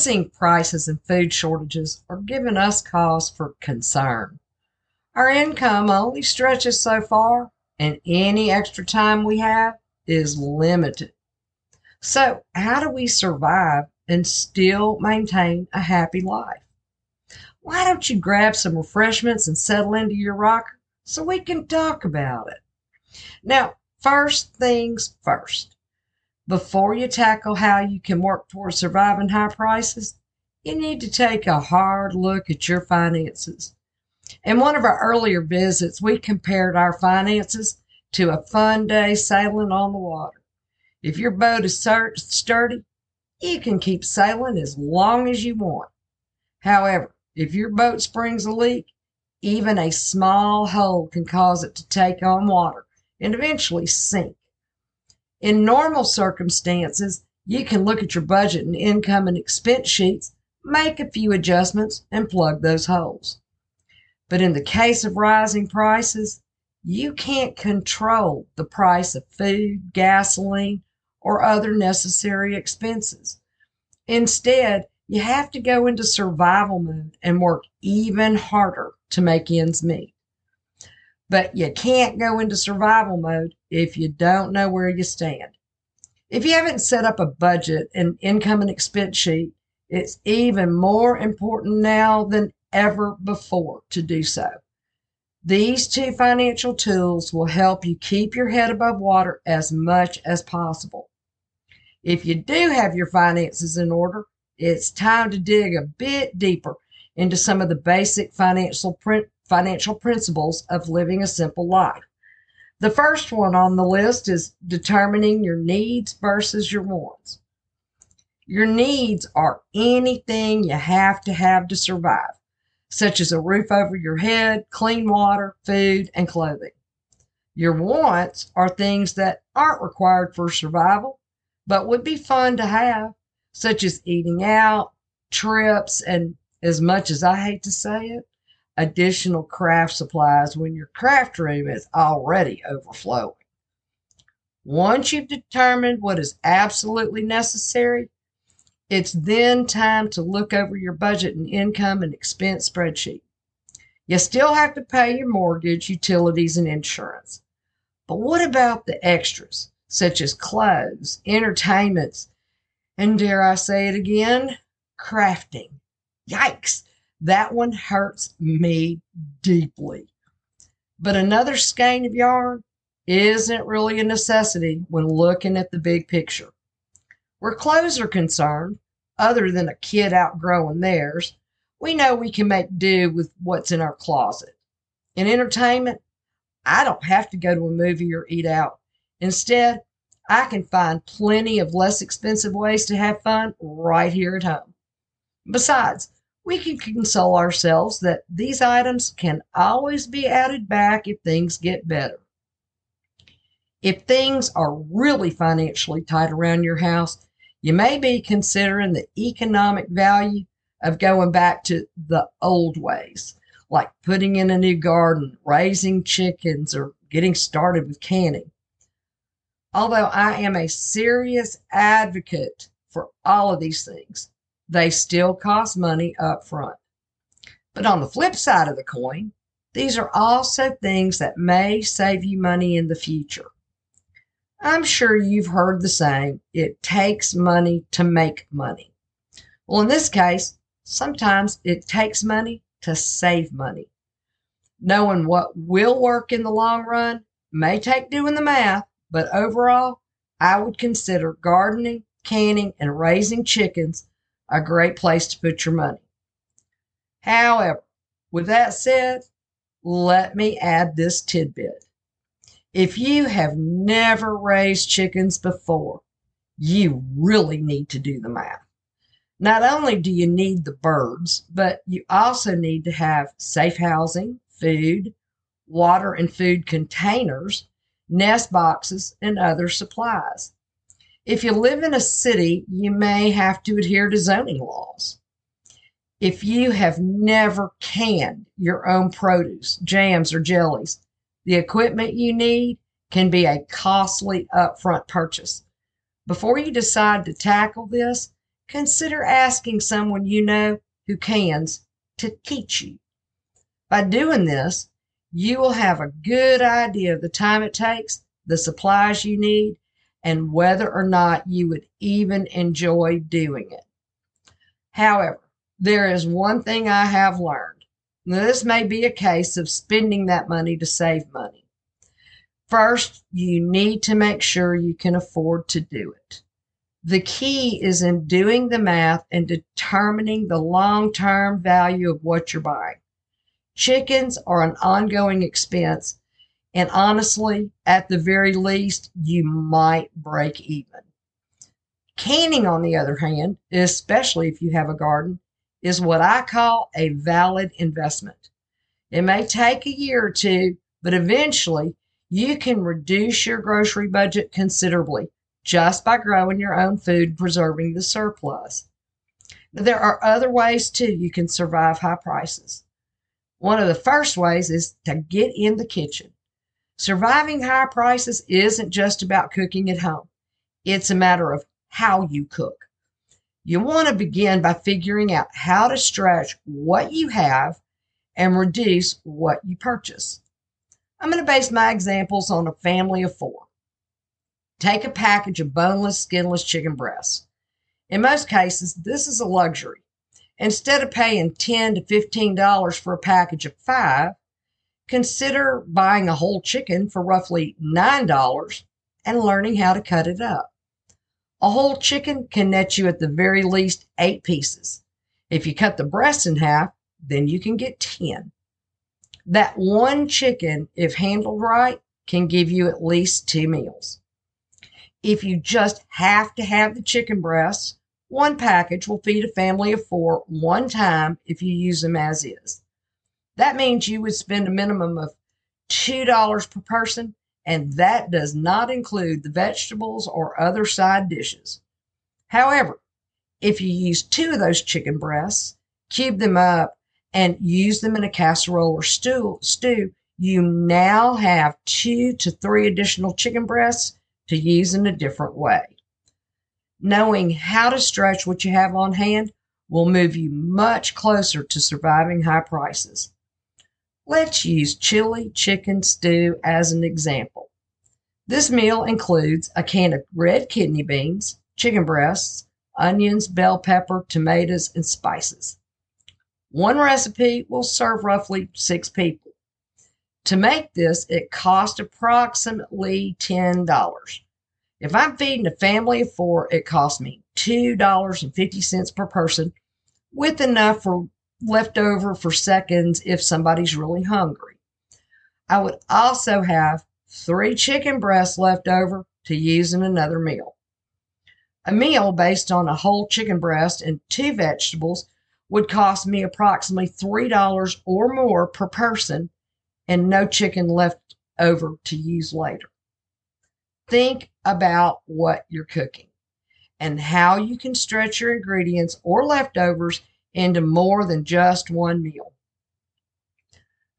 Rising prices and food shortages are giving us cause for concern. Our income only stretches so far, and any extra time we have is limited. So, how do we survive and still maintain a happy life? Why don't you grab some refreshments and settle into your rocker so we can talk about it? Now, first things first. Before you tackle how you can work towards surviving high prices, you need to take a hard look at your finances. In one of our earlier visits, we compared our finances to a fun day sailing on the water. If your boat is sturdy, you can keep sailing as long as you want. However, if your boat springs a leak, even a small hole can cause it to take on water and eventually sink. In normal circumstances, you can look at your budget and income and expense sheets, make a few adjustments, and plug those holes. But in the case of rising prices, you can't control the price of food, gasoline, or other necessary expenses. Instead, you have to go into survival mode and work even harder to make ends meet. But you can't go into survival mode if you don't know where you stand. If you haven't set up a budget and income and expense sheet, it's even more important now than ever before to do so. These two financial tools will help you keep your head above water as much as possible. If you do have your finances in order, it's time to dig a bit deeper into some of the basic financial financial principles of living a simple life. The first one on the list is determining your needs versus your wants. Your needs are anything you have to have to survive, such as a roof over your head, clean water, food, and clothing. Your wants are things that aren't required for survival, but would be fun to have, such as eating out, trips, and as much as I hate to say it, additional craft supplies when your craft room is already overflowing. Once you've determined what is absolutely necessary, it's then time to look over your budget and income and expense spreadsheet. You still have to pay your mortgage, utilities, and insurance. But what about the extras, such as clothes, entertainments, and dare I say it again, crafting? Yikes! That one hurts me deeply. But another skein of yarn isn't really a necessity when looking at the big picture. Where clothes are concerned, other than a kid outgrowing theirs, we know we can make do with what's in our closet. In entertainment, I don't have to go to a movie or eat out. Instead, I can find plenty of less expensive ways to have fun right here at home. Besides, we can console ourselves that these items can always be added back if things get better. If things are really financially tight around your house, you may be considering the economic value of going back to the old ways, like putting in a new garden, raising chickens, or getting started with canning. Although I am a serious advocate for all of these things, they still cost money up front. But on the flip side of the coin, these are also things that may save you money in the future. I'm sure you've heard the saying, it takes money to make money. Well, in this case, sometimes it takes money to save money. Knowing what will work in the long run may take doing the math, but overall, I would consider gardening, canning, and raising chickens a great place to put your money. However, with that said, let me add this tidbit. If you have never raised chickens before, you really need to do the math. Not only do you need the birds, but you also need to have safe housing, food, water and food containers, nest boxes, and other supplies. If you live in a city, you may have to adhere to zoning laws. If you have never canned your own produce, jams, or jellies, the equipment you need can be a costly upfront purchase. Before you decide to tackle this, consider asking someone you know who cans to teach you. By doing this, you will have a good idea of the time it takes, the supplies you need, and whether or not you would even enjoy doing it. However, there is one thing I have learned now, this may be a case of spending that money to save money. First, you need to make sure you can afford to do it. The key is in doing the math and determining the long term value of what you're buying. Chickens are an ongoing expense, and honestly, at the very least, you might break even. Canning, on the other hand, especially if you have a garden, is what I call a valid investment. It may take a year or two, but eventually you can reduce your grocery budget considerably just by growing your own food, preserving the surplus. There are other ways too you can survive high prices. One of the first ways is to get in the kitchen. Surviving high prices isn't just about cooking at home. It's a matter of how you cook. You want to begin by figuring out how to stretch what you have and reduce what you purchase. I'm going to base my examples on a family of four. Take a package of boneless, skinless chicken breasts. In most cases, this is a luxury. Instead of paying 10 to $15 for a package of five, consider buying a whole chicken for roughly $9 and learning how to cut it up. A whole chicken can net you at the very least eight pieces. If you cut the breast in half, then you can get 10. That one chicken, if handled right, can give you at least two meals. If you just have to have the chicken breasts, one package will feed a family of four one time if you use them as is. That means you would spend a minimum of $2 per person and that does not include the vegetables or other side dishes. However, if you use two of those chicken breasts, cube them up, and use them in a casserole or stew, stew, you now have two to three additional chicken breasts to use in a different way. Knowing how to stretch what you have on hand will move you much closer to surviving high prices. Let's use chili chicken stew as an example. This meal includes a can of red kidney beans, chicken breasts, onions, bell pepper, tomatoes, and spices. One recipe will serve roughly six people. To make this, it costs approximately $10. If I'm feeding a family of four, it costs me $2.50 per person, with enough for left over for seconds if somebody's really hungry. I would also have three chicken breasts left over to use in another meal. A meal based on a whole chicken breast and two vegetables would cost me approximately $3 or more per person and no chicken left over to use later. Think about what you're cooking and how you can stretch your ingredients or leftovers into more than just one meal.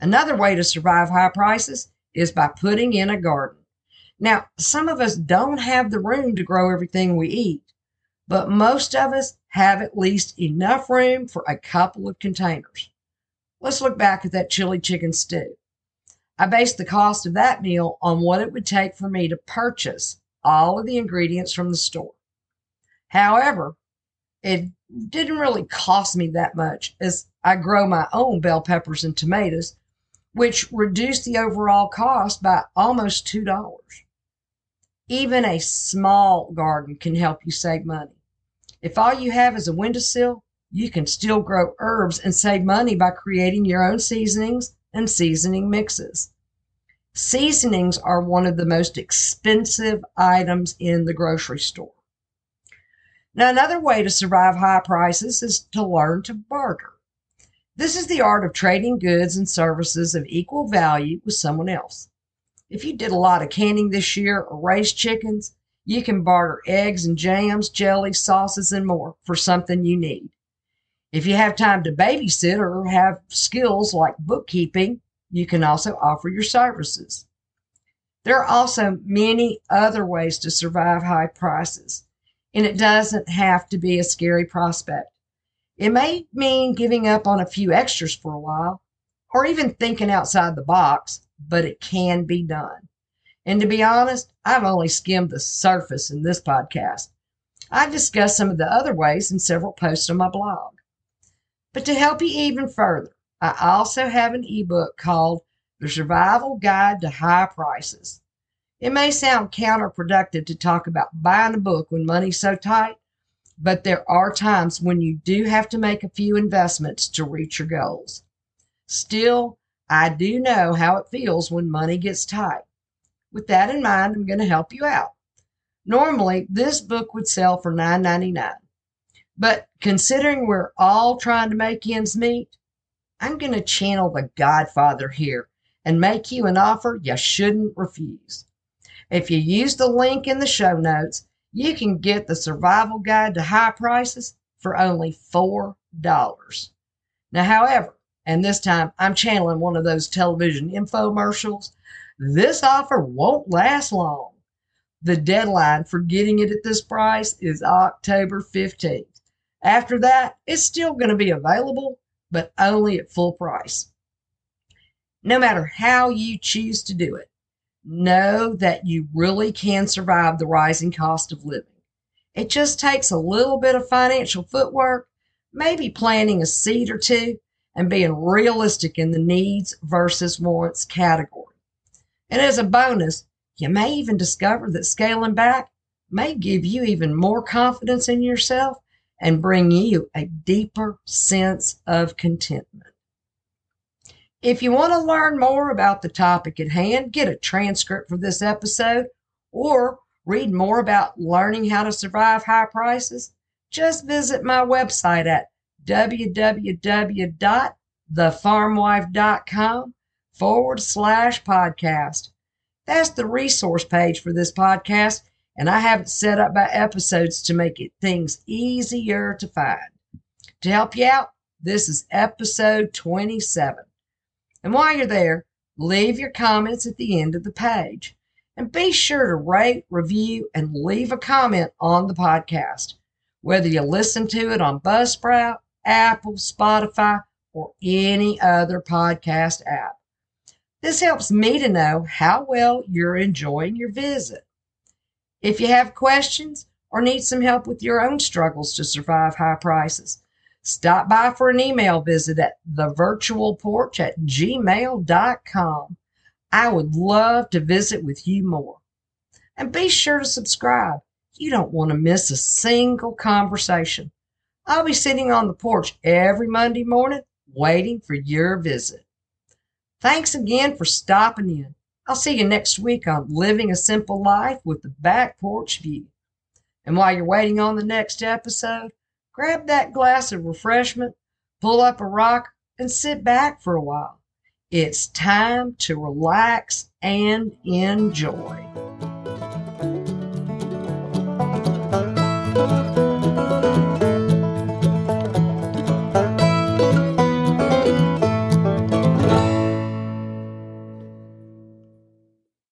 Another way to survive high prices is by putting in a garden. Now, some of us don't have the room to grow everything we eat, but most of us have at least enough room for a couple of containers. Let's look back at that chili chicken stew. I based the cost of that meal on what it would take for me to purchase all of the ingredients from the store. However, it didn't really cost me that much as I grow my own bell peppers and tomatoes, which reduced the overall cost by almost $2. Even a small garden can help you save money. If all you have is a windowsill, you can still grow herbs and save money by creating your own seasonings and seasoning mixes. Seasonings are one of the most expensive items in the grocery store. Now, another way to survive high prices is to learn to barter. This is the art of trading goods and services of equal value with someone else. If you did a lot of canning this year or raised chickens, you can barter eggs and jams, jellies, sauces, and more for something you need. If you have time to babysit or have skills like bookkeeping, you can also offer your services. There are also many other ways to survive high prices and it doesn't have to be a scary prospect. It may mean giving up on a few extras for a while, or even thinking outside the box, but it can be done. And to be honest, I've only skimmed the surface in this podcast. I discuss some of the other ways in several posts on my blog. But to help you even further, I also have an ebook called The Survival Guide to High Prices. It may sound counterproductive to talk about buying a book when money's so tight, but there are times when you do have to make a few investments to reach your goals. Still, I do know how it feels when money gets tight. With that in mind, I'm going to help you out. Normally, this book would sell for $9.99. But considering we're all trying to make ends meet, I'm going to channel the Godfather here and make you an offer you shouldn't refuse. If you use the link in the show notes, you can get the survival guide to high prices for only $4. Now, however, and this time I'm channeling one of those television infomercials, this offer won't last long. The deadline for getting it at this price is October 15th. After that, it's still going to be available, but only at full price. No matter how you choose to do it, know that you really can survive the rising cost of living. It just takes a little bit of financial footwork, maybe planting a seed or two, and being realistic in the needs versus wants category. And as a bonus, you may even discover that scaling back may give you even more confidence in yourself and bring you a deeper sense of contentment. If you want to learn more about the topic at hand, get a transcript for this episode, or read more about learning how to survive high prices, just visit my website at www.thefarmwife.com forward slash podcast. That's the resource page for this podcast, and I have it set up by episodes to make it things easier to find. To help you out, this is episode 27. And while you're there, leave your comments at the end of the page. And be sure to rate, review, and leave a comment on the podcast, whether you listen to it on Buzzsprout, Apple, Spotify, or any other podcast app. This helps me to know how well you're enjoying your visit. If you have questions or need some help with your own struggles to survive high prices, Stop by for an email visit at thevirtualporch at gmail.com. I would love to visit with you more. And be sure to subscribe. You don't want to miss a single conversation. I'll be sitting on the porch every Monday morning waiting for your visit. Thanks again for stopping in. I'll see you next week on Living a Simple Life with the Back Porch View. And while you're waiting on the next episode, grab that glass of refreshment, pull up a rock, and sit back for a while. It's time to relax and enjoy.